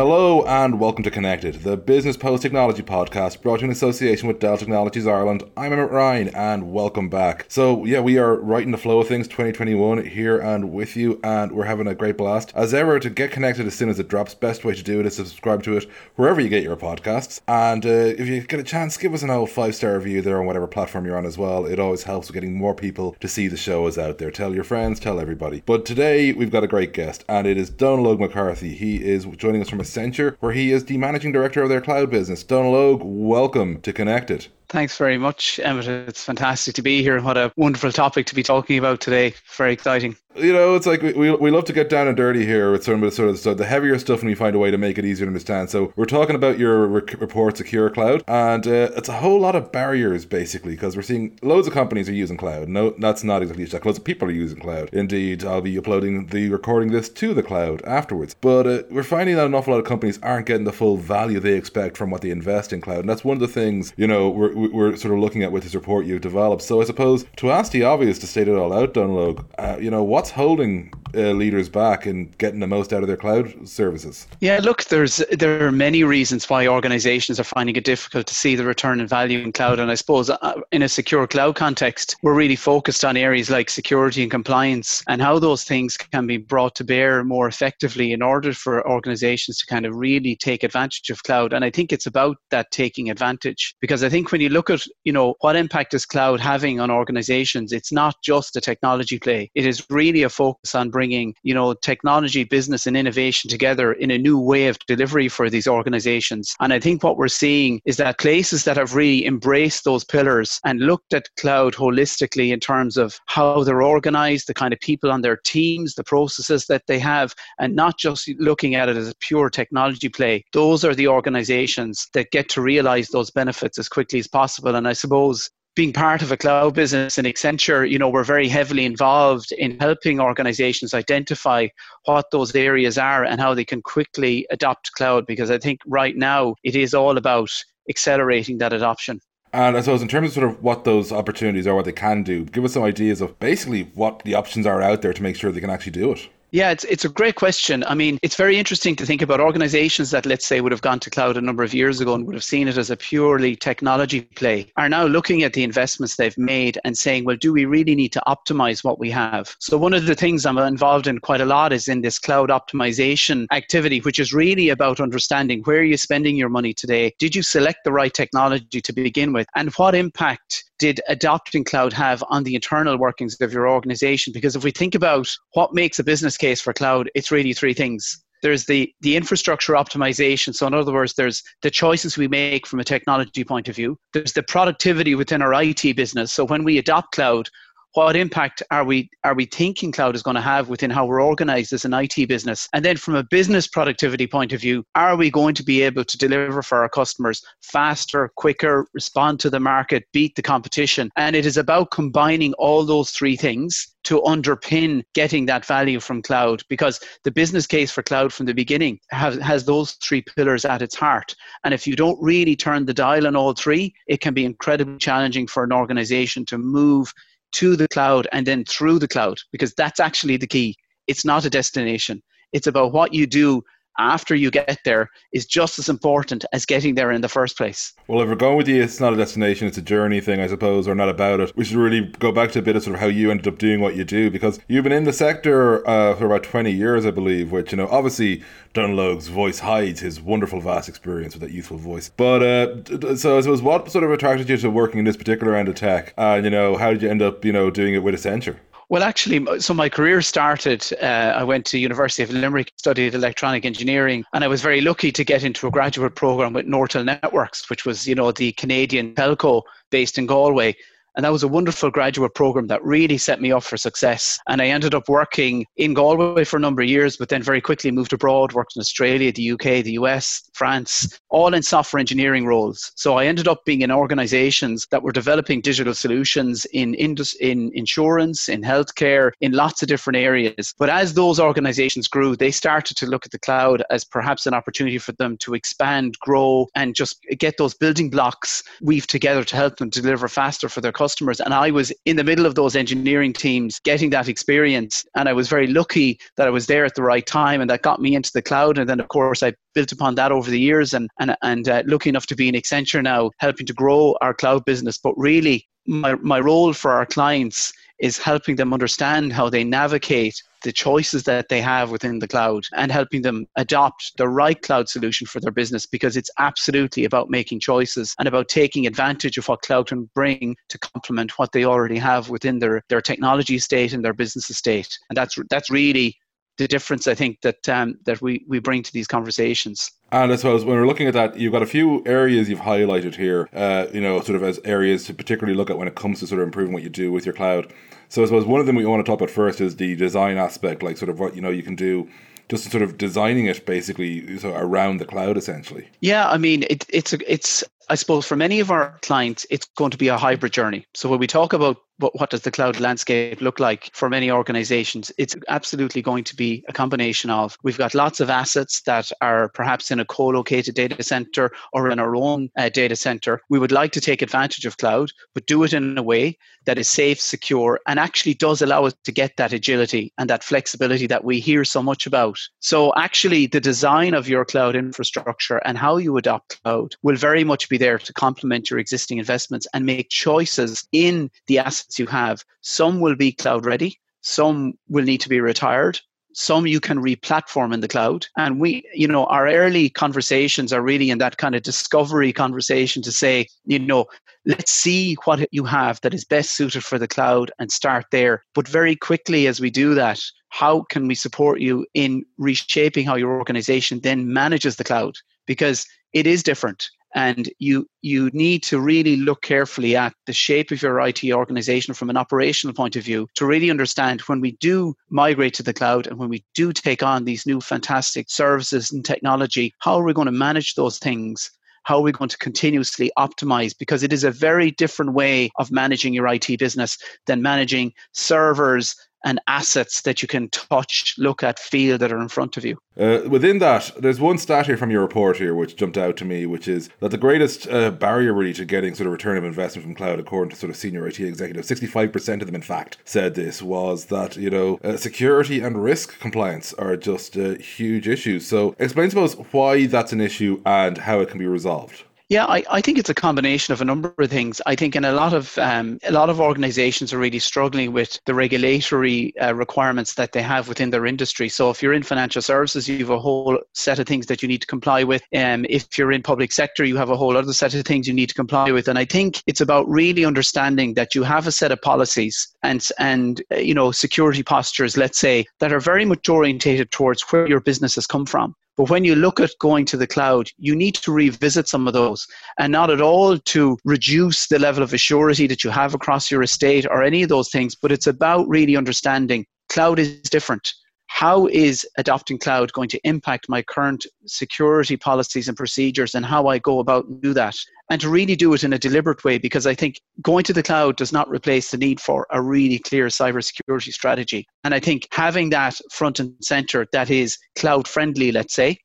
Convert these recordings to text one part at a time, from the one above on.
Hello and welcome to Connected, the business post technology podcast brought to you in association with Dell Technologies Ireland. I'm Emmet Ryan and welcome back. So, yeah, we are right in the flow of things 2021 here and with you, and we're having a great blast. As ever, to get connected as soon as it drops, best way to do it is subscribe to it wherever you get your podcasts. And uh, if you get a chance, give us an old five star review there on whatever platform you're on as well. It always helps with getting more people to see the show is out there. Tell your friends, tell everybody. But today, we've got a great guest, and it is Donal McCarthy. He is joining us from Accenture, where he is the managing director of their cloud business. Donal Óg, welcome to Connected. Thanks very much, Emmet. It's fantastic to be here and what a wonderful topic to be talking about today. Very exciting. You know, it's like we, we, we love to get down and dirty here with some of the sort of the heavier stuff, and we find a way to make it easier to understand. So we're talking about your report, Secure Cloud, and uh, it's a whole lot of barriers basically because we're seeing loads of companies are using cloud. No, that's not exactly that. Loads of people are using cloud. Indeed, I'll be uploading the recording this to the cloud afterwards. But uh, we're finding that an awful lot of companies aren't getting the full value they expect from what they invest in cloud, and that's one of the things you know we're we're sort of looking at with this report you've developed. So I suppose to ask the obvious, to state it all out, Donal Óg, uh, you know, what's holding uh, leaders back in getting the most out of their cloud services? Yeah, look, there's there are many reasons why organizations are finding it difficult to see the return in value in cloud, and I suppose uh, in a secure cloud context, we're really focused on areas like security and compliance and how those things can be brought to bear more effectively in order for organizations to kind of really take advantage of cloud. And I think it's about that taking advantage because I think when you look at you know what impact is cloud having on organizations, it's not just a technology play; it is really a focus on bringing, you know, technology, business, and innovation together in a new way of delivery for these organizations. And I think what we're seeing is that places that have really embraced those pillars and looked at cloud holistically in terms of how they're organized, the kind of people on their teams, the processes that they have, and not just looking at it as a pure technology play, those are the organizations that get to realize those benefits as quickly as possible. And I suppose being part of a cloud business in Accenture, you know, we're very heavily involved in helping organizations identify what those areas are and how they can quickly adopt cloud because I think right now it is all about accelerating that adoption. And I suppose in terms of sort of what those opportunities are, what they can do, give us some ideas of basically what the options are out there to make sure they can actually do it. Yeah, it's, it's a great question. I mean, it's very interesting to think about organizations that, let's say, would have gone to cloud a number of years ago and would have seen it as a purely technology play, are now looking at the investments they've made and saying, well, do we really need to optimize what we have? So, one of the things I'm involved in quite a lot is in this cloud optimization activity, which is really about understanding where are you spending your money today? Did you select the right technology to begin with? And what impact did adopting cloud have on the internal workings of your organization? Because if we think about what makes a business case for cloud, it's really three things. There's the, the infrastructure optimization. So, in other words, there's the choices we make from a technology point of view. There's the productivity within our IT business. So, when we adopt cloud, what impact are we are we thinking cloud is going to have within how we're organized as an IT business? And then from a business productivity point of view, are we going to be able to deliver for our customers faster, quicker, respond to the market, beat the competition? And it is about combining all those three things to underpin getting that value from cloud because the business case for cloud from the beginning has, has those three pillars at its heart. And if you don't really turn the dial on all three, it can be incredibly challenging for an organization to move to the cloud and then through the cloud because that's actually the key. It's not a destination. It's about what you do after you get there is just as important as getting there in the first place. Well, if we're going with you, it's not a destination, it's a journey thing, I suppose, or not about it. We should really go back to a bit of sort of how you ended up doing what you do because you've been in the sector uh, for about 20 years, I believe, which, you know, obviously Donal Óg's voice hides his wonderful, vast experience with that youthful voice. But uh, so I suppose what sort of attracted you to working in this particular end of tech? And, you know, how did you end up, you know, doing it with Accenture? Well, actually, so my career started. Uh, I went to University of Limerick, studied electronic engineering, and I was very lucky to get into a graduate program with Nortel Networks, which was, you know, the Canadian telco based in Galway. And that was a wonderful graduate program that really set me up for success. And I ended up working in Galway for a number of years, but then very quickly moved abroad, worked in Australia, the UK, the US, France, all in software engineering roles. So I ended up being in organizations that were developing digital solutions in, indus- in insurance, in healthcare, in lots of different areas. But as those organizations grew, they started to look at the cloud as perhaps an opportunity for them to expand, grow, and just get those building blocks weave together to help them deliver faster for their customers. And I was in the middle of those engineering teams getting that experience. And I was very lucky that I was there at the right time and that got me into the cloud. And then, of course, I built upon that over the years and, and, and uh, lucky enough to be in Accenture now, helping to grow our cloud business. But really, my, my role for our clients is helping them understand how they navigate the choices that they have within the cloud and helping them adopt the right cloud solution for their business because it's absolutely about making choices and about taking advantage of what cloud can bring to complement what they already have within their, their technology state and their business estate. And that's that's really the difference I think that um, that we, we bring to these conversations. And I suppose when we're looking at that, you've got a few areas you've highlighted here, uh, you know, sort of as areas to particularly look at when it comes to sort of improving what you do with your cloud. So I suppose one of them we want to talk about first is the design aspect, like sort of what you know you can do just sort of designing it basically so around the cloud essentially. Yeah, I mean it, it's a, it's I suppose for many of our clients it's going to be a hybrid journey. So when we talk about what, what does the cloud landscape look like for many organizations? It's absolutely going to be a combination of we've got lots of assets that are perhaps in a co located data center or in our own uh, data center. We would like to take advantage of cloud, but do it in a way that is safe, secure, and actually does allow us to get that agility and that flexibility that we hear so much about. So, actually, the design of your cloud infrastructure and how you adopt cloud will very much be there to complement your existing investments and make choices in the assets you have, some will be cloud ready, some will need to be retired, some you can re-platform in the cloud. And we you know our early conversations are really in that kind of discovery conversation to say you know let's see what you have that is best suited for the cloud and start there. But very quickly as we do that how can we support you in reshaping how your organization then manages the cloud? Because it is different and you you need to really look carefully at the shape of your IT organization from an operational point of view to really understand when we do migrate to the cloud and when we do take on these new fantastic services and technology how are we going to manage those things? How are we going to continuously optimize? Because it is a very different way of managing your IT business than managing servers and assets that you can touch, look at, feel that are in front of you. Uh, within that, there's one stat here from your report here which jumped out to me, which is that the greatest uh, barrier really to getting sort of return of investment from cloud, according to sort of senior IT executives, 65% of them, in fact, said this was that you know uh, security and risk compliance are just uh, huge issues. So, explain, to us why that's an issue and how it can be resolved. Yeah, I, I think it's a combination of a number of things. I think in a lot of um, a lot of organizations are really struggling with the regulatory uh, requirements that they have within their industry. So if you're in financial services, you have a whole set of things that you need to comply with. Um, if you're in public sector, you have a whole other set of things you need to comply with. And I think it's about really understanding that you have a set of policies and and you know security postures, let's say, that are very much orientated towards where your business has come from. But when you look at going to the cloud, you need to revisit some of those and not at all to reduce the level of assurity that you have across your estate or any of those things, but it's about really understanding cloud is different how is adopting cloud going to impact my current security policies and procedures and how I go about do that? And to really do it in a deliberate way, because I think going to the cloud does not replace the need for a really clear cybersecurity strategy. And I think having that front and center that is cloud friendly, let's say,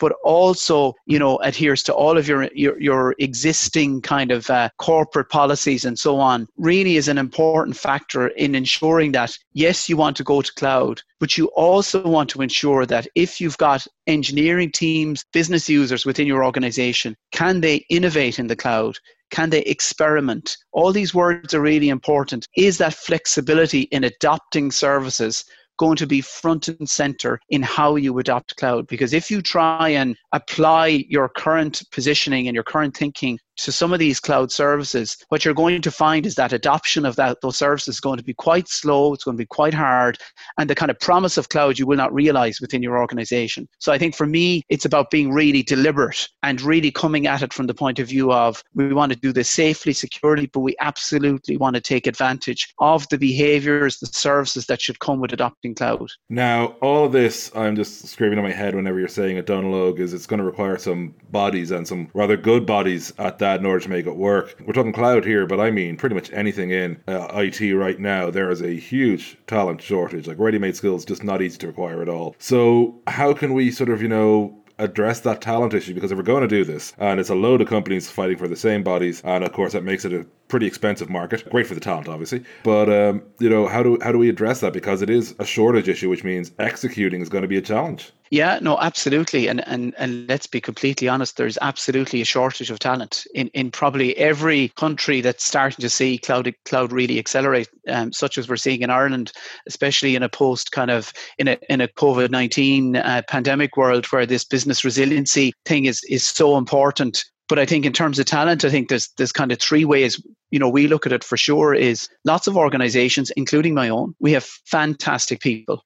but also you know adheres to all of your your, your existing kind of uh, corporate policies and so on really is an important factor in ensuring that yes you want to go to cloud but you also want to ensure that if you've got engineering teams business users within your organization can they innovate in the cloud can they experiment? All these words are really important. Is that flexibility in adopting services going to be front and center in how you adopt cloud. Because if you try and apply your current positioning and your current thinking to some of these cloud services, what you're going to find is that adoption of that those services is going to be quite slow, it's going to be quite hard, and the kind of promise of cloud you will not realize within your organization. So I think for me, it's about being really deliberate and really coming at it from the point of view of we want to do this safely, securely, but we absolutely want to take advantage of the behaviors, the services that should come with adopting cloud. Now, all of this, I'm just screaming in my head whenever you're saying it, Donal, is it's going to require some bodies and some rather good bodies at that in order to make it work. We're talking cloud here, but I mean pretty much anything in uh, IT right now. There is a huge talent shortage. Like ready-made skills, just not easy to acquire at all. So how can we sort of you know address that talent issue because if we're going to do this and it's a load of companies fighting for the same bodies and of course that makes it a pretty expensive market. Great for the talent, obviously, but um, you know how do how do we address that because it is a shortage issue, which means executing is going to be a challenge. Yeah, no, absolutely. And and and let's be completely honest, there's absolutely a shortage of talent in, in probably every country that's starting to see cloud cloud really accelerate, um, such as we're seeing in Ireland, especially in a post kind of in a in a COVID nineteen uh, pandemic world where this business resiliency thing is is so important. But I think in terms of talent, I think there's there's kind of three ways you know we look at it for sure is lots of organizations including my own we have fantastic people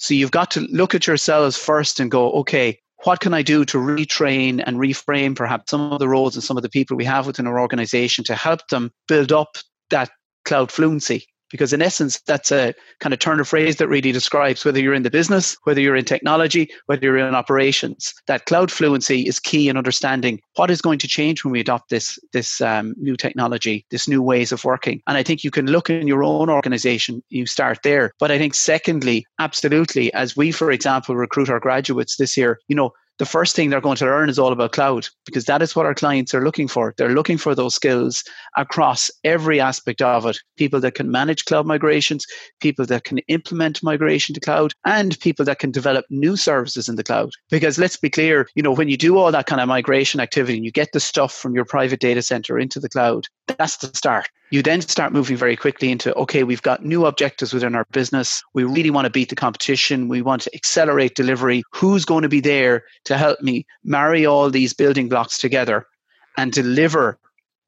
so you've got to look at yourselves first and go, okay, what can I do to retrain and reframe perhaps some of the roles and some of the people we have within our organization to help them build up that cloud fluency? Because in essence that's a kind of turn of phrase that really describes whether you're in the business whether you're in technology whether you're in operations. That cloud fluency is key in understanding what is going to change when we adopt this this um, new technology this new ways of working. And i think you can look in your own organization you start there. But i think secondly absolutely as we for example recruit our graduates this year you know the first thing they're going to learn is all about cloud because that is what our clients are looking for. They're looking for those skills across every aspect of it. People that can manage cloud migrations, people that can implement migration to cloud, and people that can develop new services in the cloud. Because let's be clear, you know, when you do all that kind of migration activity and you get the stuff from your private data center into the cloud, that's the start. You then start moving very quickly into okay, we've got new objectives within our business. We really want to beat the competition. We want to accelerate delivery. Who's going to be there to help me marry all these building blocks together and deliver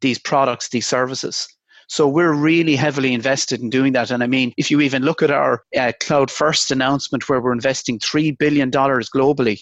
these products, these services? So we're really heavily invested in doing that. And I mean, if you even look at our uh, Cloud First announcement, where we're investing $3 billion globally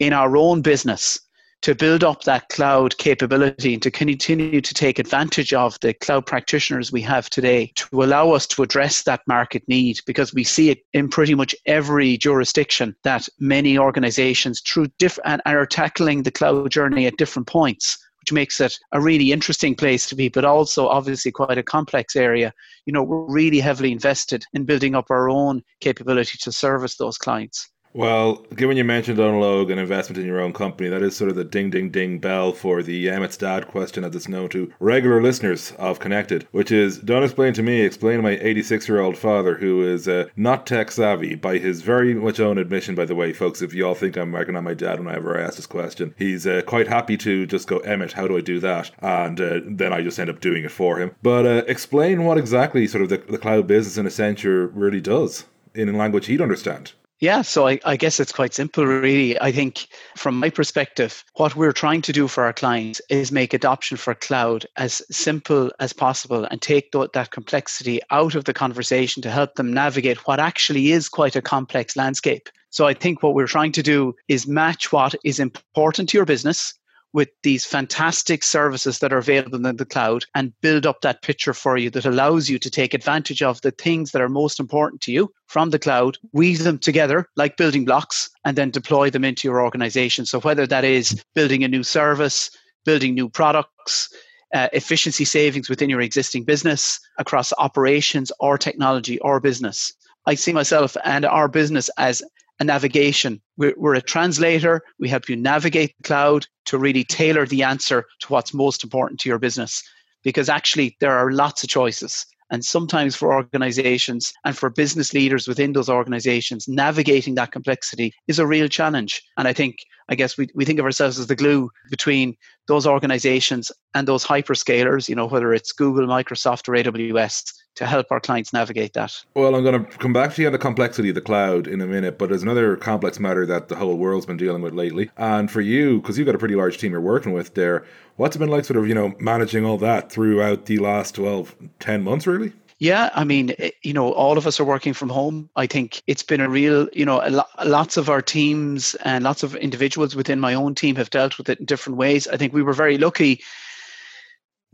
in our own business to build up that cloud capability and to continue to take advantage of the cloud practitioners we have today to allow us to address that market need because we see it in pretty much every jurisdiction that many organizations through different and are tackling the cloud journey at different points which makes it a really interesting place to be, but also obviously quite a complex area. You know, we're really heavily invested in building up our own capability to service those clients. Well, given you mentioned Óg and investment in your own company, that is sort of the ding ding ding bell for the Emmet's dad question as it's known to regular listeners of Connected, which is don't explain to me, explain to my 86 year old father who is uh, not tech savvy by his very much own admission, by the way, folks. If you all think I'm marking on my dad whenever I ask this question, he's uh, quite happy to just go, Emmet, how do I do that? And uh, then I just end up doing it for him. But uh, explain what exactly sort of the, the cloud business in Accenture really does in a language he'd understand. Yeah, so I, I, guess it's quite simple, really. I think from my perspective, what we're trying to do for our clients is make adoption for cloud as simple as possible and take th- that complexity out of the conversation to help them navigate what actually is quite a complex landscape. So I think what we're trying to do is match what is important to your business with these fantastic services that are available in the cloud and build up that picture for you that allows you to take advantage of the things that are most important to you from the cloud, weave them together like building blocks, and then deploy them into your organization. So, whether that is building a new service, building new products, uh, efficiency savings within your existing business across operations or technology or business. I see myself and our business as a navigation. We're, we're, a translator. We help you navigate the cloud to really tailor the answer to what's most important to your business. Because actually, there are lots of choices. And sometimes for organizations and for business leaders within those organizations, navigating that complexity is a real challenge. And I think, I guess we, we think of ourselves as the glue between those organizations and those hyperscalers, you know, whether it's Google, Microsoft, or AWS to help our clients navigate that. Well, I'm going to come back to you on the complexity of the cloud in a minute, but there's another complex matter that the whole world's been dealing with lately. And for you, because you've got a pretty large team you're working with there, what's it been like sort of, you know, managing all that throughout the last 12, 10 months, really? Yeah, I mean, eh, you know, all of us are working from home. I think it's been a real, you know, lo- lots of our teams and lots of individuals within my own team have dealt with it in different ways. I think we were very lucky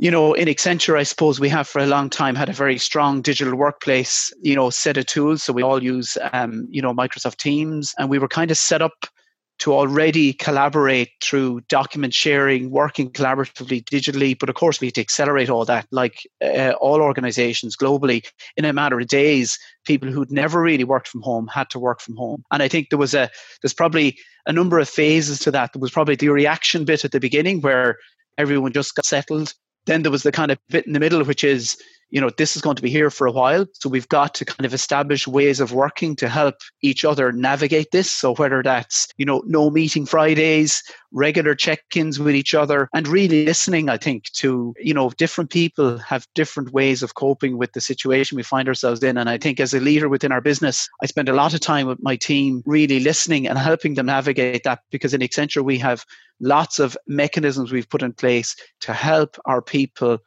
you know, in Accenture, I suppose we have for a long time had a very strong digital workplace, you know, set of tools. So we all use, um, you know, Microsoft Teams, and we were kind of set up to already collaborate through document sharing, working collaboratively digitally. But of course, we had to accelerate all that, like uh, all organizations globally. In a matter of days, people who'd never really worked from home had to work from home. And I think there was a there's probably a number of phases to that. There was probably the reaction bit at the beginning where everyone just got settled Then there was the kind of bit in the middle, which is you know, this is going to be here for a while. So we've got to kind of establish ways of working to help each other navigate this. So whether that's, you know, no meeting Fridays, regular check-ins with each other and really listening, I think, to, you know, different people have different ways of coping with the situation we find ourselves in. And I think as a leader within our business, I spend a lot of time with my team really listening and helping them navigate that because in Accenture we have lots of mechanisms we've put in place to help our people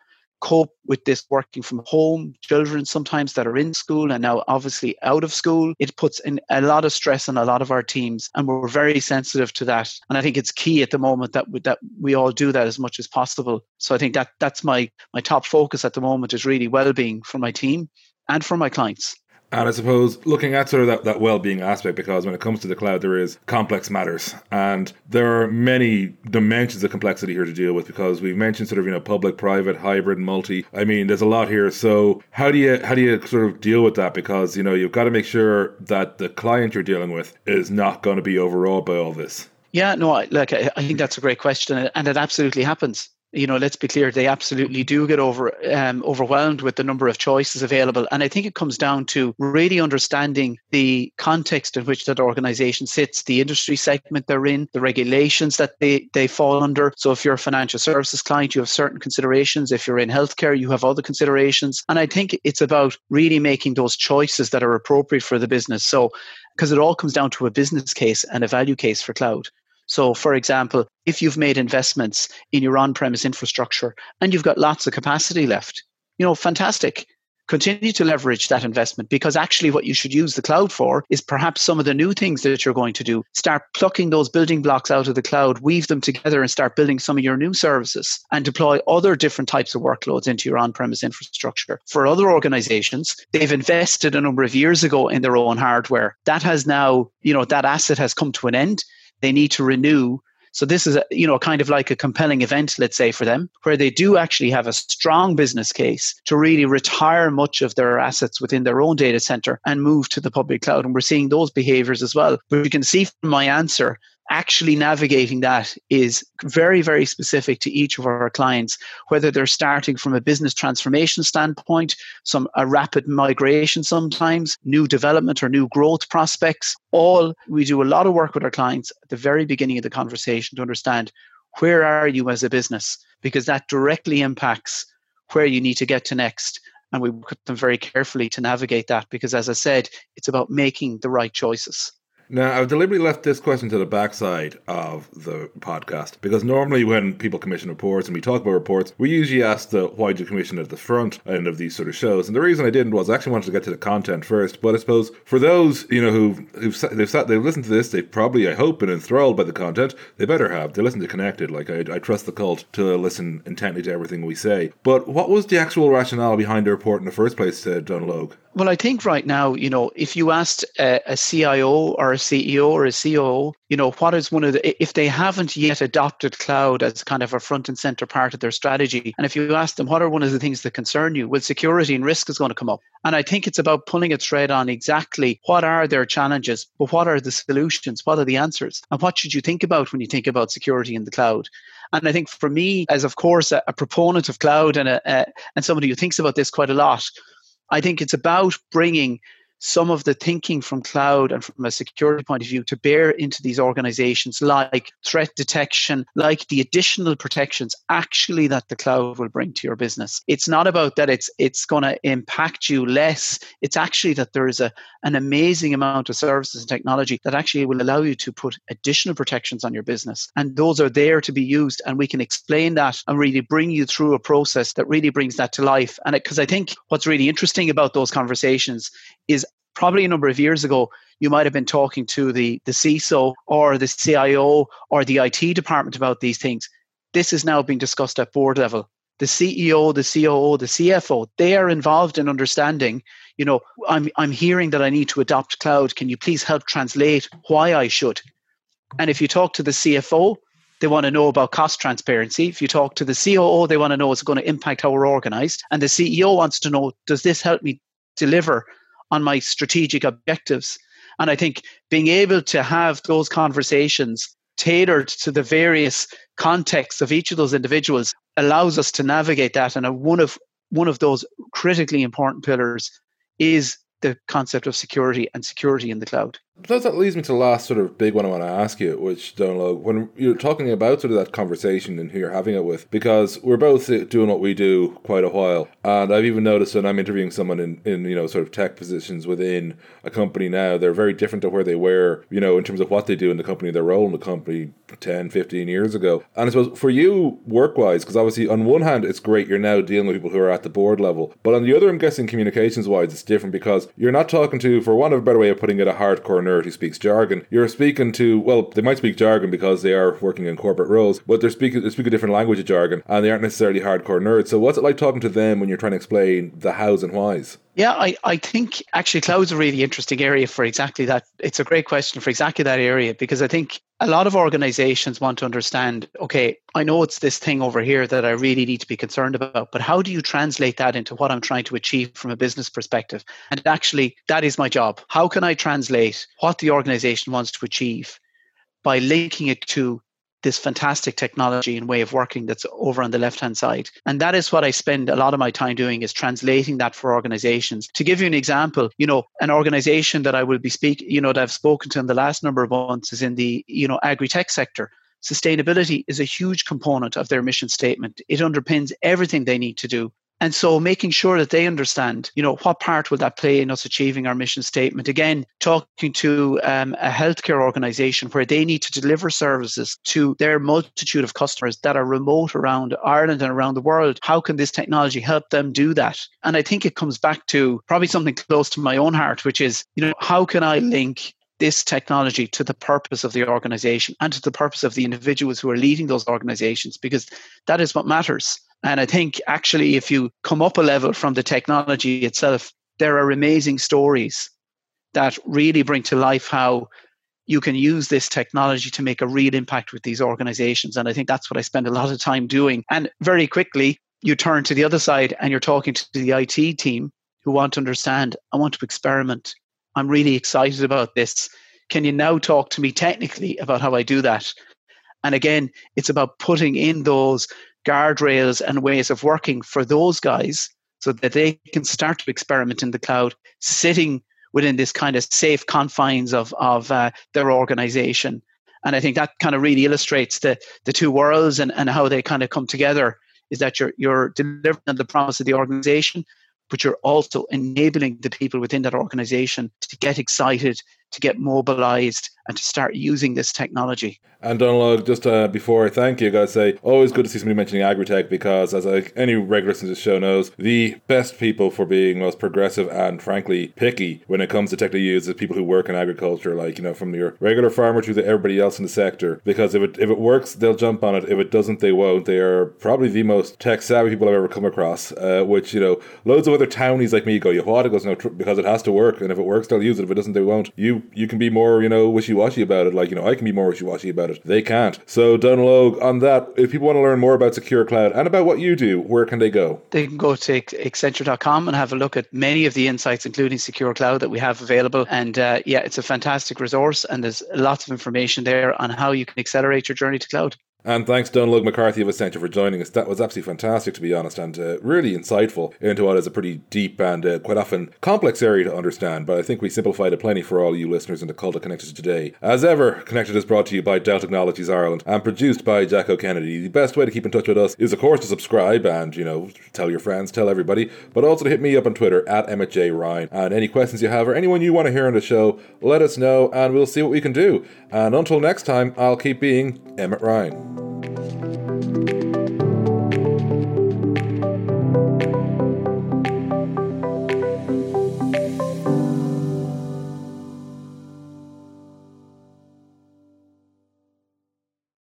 cope with this working from home, children sometimes that are in school and now obviously out of school. It puts in a lot of stress on a lot of our teams, and we're very sensitive to that. And I think it's key at the moment that we, that we all do that as much as possible. So I think that that's my my top focus at the moment is really well-being for my team and for my clients. And I suppose looking at sort of that, that well-being aspect, because when it comes to the cloud, there is complex matters, and there are many dimensions of complexity here to deal with. Because we've mentioned sort of you know public, private, hybrid, multi. I mean, there's a lot here. So how do you how do you sort of deal with that? Because you know you've got to make sure that the client you're dealing with is not going to be overawed by all this. Yeah, no, I, like I, I think that's a great question, and it absolutely happens you know, let's be clear, they absolutely do get over um, overwhelmed with the number of choices available. And I think it comes down to really understanding the context in which that organization sits, the industry segment they're in, the regulations that they, they fall under. So if you're a financial services client, you have certain considerations. If you're in healthcare, you have other considerations. And I think it's about really making those choices that are appropriate for the business. So because it all comes down to a business case and a value case for cloud. So, for example, if you've made investments in your on premise infrastructure and you've got lots of capacity left, you know, fantastic. Continue to leverage that investment because actually, what you should use the cloud for is perhaps some of the new things that you're going to do. Start plucking those building blocks out of the cloud, weave them together, and start building some of your new services and deploy other different types of workloads into your on premise infrastructure. For other organizations, they've invested a number of years ago in their own hardware. That has now, you know, that asset has come to an end they need to renew. So this is a, you know kind of like a compelling event, let's say for them, where they do actually have a strong business case to really retire much of their assets within their own data center and move to the public cloud. And we're seeing those behaviors as well. But you can see from my answer actually navigating that is very very specific to each of our clients whether they're starting from a business transformation standpoint some a rapid migration sometimes new development or new growth prospects. All we do a lot of work with our clients at the very beginning of the conversation to understand where are you as a business? Because that directly impacts where you need to get to next and we work with them very carefully to navigate that because as i said it's about making the right choices now, I've deliberately left this question to the backside of the podcast because normally when people commission reports and we talk about reports, we usually ask the why did you commission at the front end of these sort of shows. And the reason I didn't was I actually wanted to get to the content first. But I suppose for those you know who've who've they've sat they've listened to this, they've probably I hope been enthralled by the content. They better have. They listen to Connected. Like I, I trust the cult to listen intently to everything we say. But what was the actual rationale behind the report in the first place, said Donal Óg? Well, I think right now, you know, if you asked a, a, CIO or a CEO or a COO, you know, what is one of the, if they haven't yet adopted cloud as kind of a front and center part of their strategy, and if you ask them, what are one of the things that concern you? Well, security and risk is going to come up. And I think it's about pulling a thread on exactly what are their challenges, but what are the solutions? What are the answers? And what should you think about when you think about security in the cloud? And I think for me, as of course a, a proponent of cloud and a, a, and somebody who thinks about this quite a lot, I think it's about bringing some of the thinking from cloud and from a security point of view to bear into these organizations like threat detection like the additional protections actually that the cloud will bring to your business. It's not about that it's it's going to impact you less. It's actually that there is a an amazing amount of services and technology that actually will allow you to put additional protections on your business. And those are there to be used and we can explain that and really bring you through a process that really brings that to life. And because i think what's really interesting about those conversations is probably a number of years ago, you might have been talking to the, the CISO or the CIO or the IT department about these things. This is now being discussed at board level. The CEO, the COO, the CFO, they are involved in understanding, you know, I'm, I'm hearing that I need to adopt cloud. Can you please help translate why I should? And if you talk to the CFO, they want to know about cost transparency. If you talk to the COO, they want to know it's going to impact how we're organized. And the CEO wants to know, does this help me deliver on my strategic objectives. And I think being able to have those conversations tailored to the various contexts of each of those individuals allows us to navigate that. And one of one of those critically important pillars is the concept of security and security in the cloud. So that leads me to the last sort of big one I want to ask you, which Donal, when you're talking about sort of that conversation and who you're having it with, because we're both uh, doing what we do quite a while, and I've even noticed when I'm interviewing someone in, in you know sort of tech positions within a company now, they're very different to where they were, you know, in terms of what they do in the company, their role in the company 10, 15 years ago. And I suppose for you, work wise, because obviously on one hand it's great you're now dealing with people who are at the board level, but on the other, I'm guessing communications wise, it's different because you're not talking to, for want of a better way of putting it, a hardcore nerd who speaks jargon. You're speaking to well, they might speak jargon because they are working in corporate roles, but they're speaking they speak a different language of jargon, and they aren't necessarily hardcore nerds. So what's it like talking to them when you're trying to explain the hows and whys? Yeah, I, I think actually cloud's a really interesting area for exactly that. It's a great question for exactly that area because I think a lot of organizations want to understand okay, I know it's this thing over here that I really need to be concerned about, but how do you translate that into what I'm trying to achieve from a business perspective? And actually, that is my job. How can I translate what the organization wants to achieve by linking it to this fantastic technology and way of working that's over on the left hand side. And that is what i spend a lot of my time doing is translating that for organizations. To give you an example you know an organization that i will be speaking you know that i've spoken to in the last number of months is in the you know agri-tech sector. Sustainability is a huge component of their mission statement. It underpins everything they need to do and so making sure that they understand, you know, what part will that play in us achieving our mission statement? Again, talking to um, a healthcare organization where they need to deliver services to their multitude of customers that are remote around Ireland and around the world. How can this technology help them do that? And I think it comes back to probably something close to my own heart, which is, you know, how can I link this technology to the purpose of the organization and to the purpose of the individuals who are leading those organizations because that is what matters and I think actually, if you come up a level from the technology itself, there are amazing stories that really bring to life how you can use this technology to make a real impact with these organizations. And I think that's what I spend a lot of time doing. And very quickly, you turn to the other side and you're talking to the IT team who want to understand, I want to experiment. I'm really excited about this. Can you now talk to me technically about how I do that? And again, it's about putting in those guardrails and ways of working for those guys so that they can start to experiment in the cloud sitting within this kind of safe confines of, of uh, their organization. And I think that kind of really illustrates the, the two worlds and, and how they kind of come together is that you're, you're delivering on the promise of the organization, but you're also enabling the people within that organization to get excited, to get mobilized, and to start using this technology. And Donal, just uh, before I thank you, I gotta say, always good to see somebody mentioning agri-tech because, as I, any regular listener to the show knows, the best people for being most progressive and frankly picky when it comes to tech to use is people who work in agriculture, like you know, from your regular farmer to the, everybody else in the sector. Because if it if it works, they'll jump on it. If it doesn't, they won't. They are probably the most tech savvy people I've ever come across. Uh, which you know, loads of other townies like me go, you what? It goes no, tr- because it has to work, and if it works, they'll use it. If it doesn't, they won't. You you can be more you know wishy washy about it. Like, you know, I can be more wishy washy about it. They can't. So, Donal Óg, on that, if people want to learn more about Secure Cloud and about what you do, where can they go? They can go to Accenture.com and have a look at many of the insights, including Secure Cloud, that we have available. And uh, yeah, it's a fantastic resource, and there's lots of information there on how you can accelerate your journey to cloud. And thanks, Donal McCarthy of Accenture, for joining us. That was absolutely fantastic, to be honest, and uh, really insightful into what is a pretty deep and uh, quite often complex area to understand. But I think we simplified it plenty for all you listeners in the Cult of Connected today. As ever, Connected is brought to you by Dell Technologies Ireland and produced by Jack O'Kennedy. The best way to keep in touch with us is, of course, to subscribe and, you know, tell your friends, tell everybody, but also to hit me up on Twitter at Emmet J. Ryan. And any questions you have or anyone you want to hear on the show, let us know and we'll see what we can do. And until next time, I'll keep being Emmet Ryan. Thank you.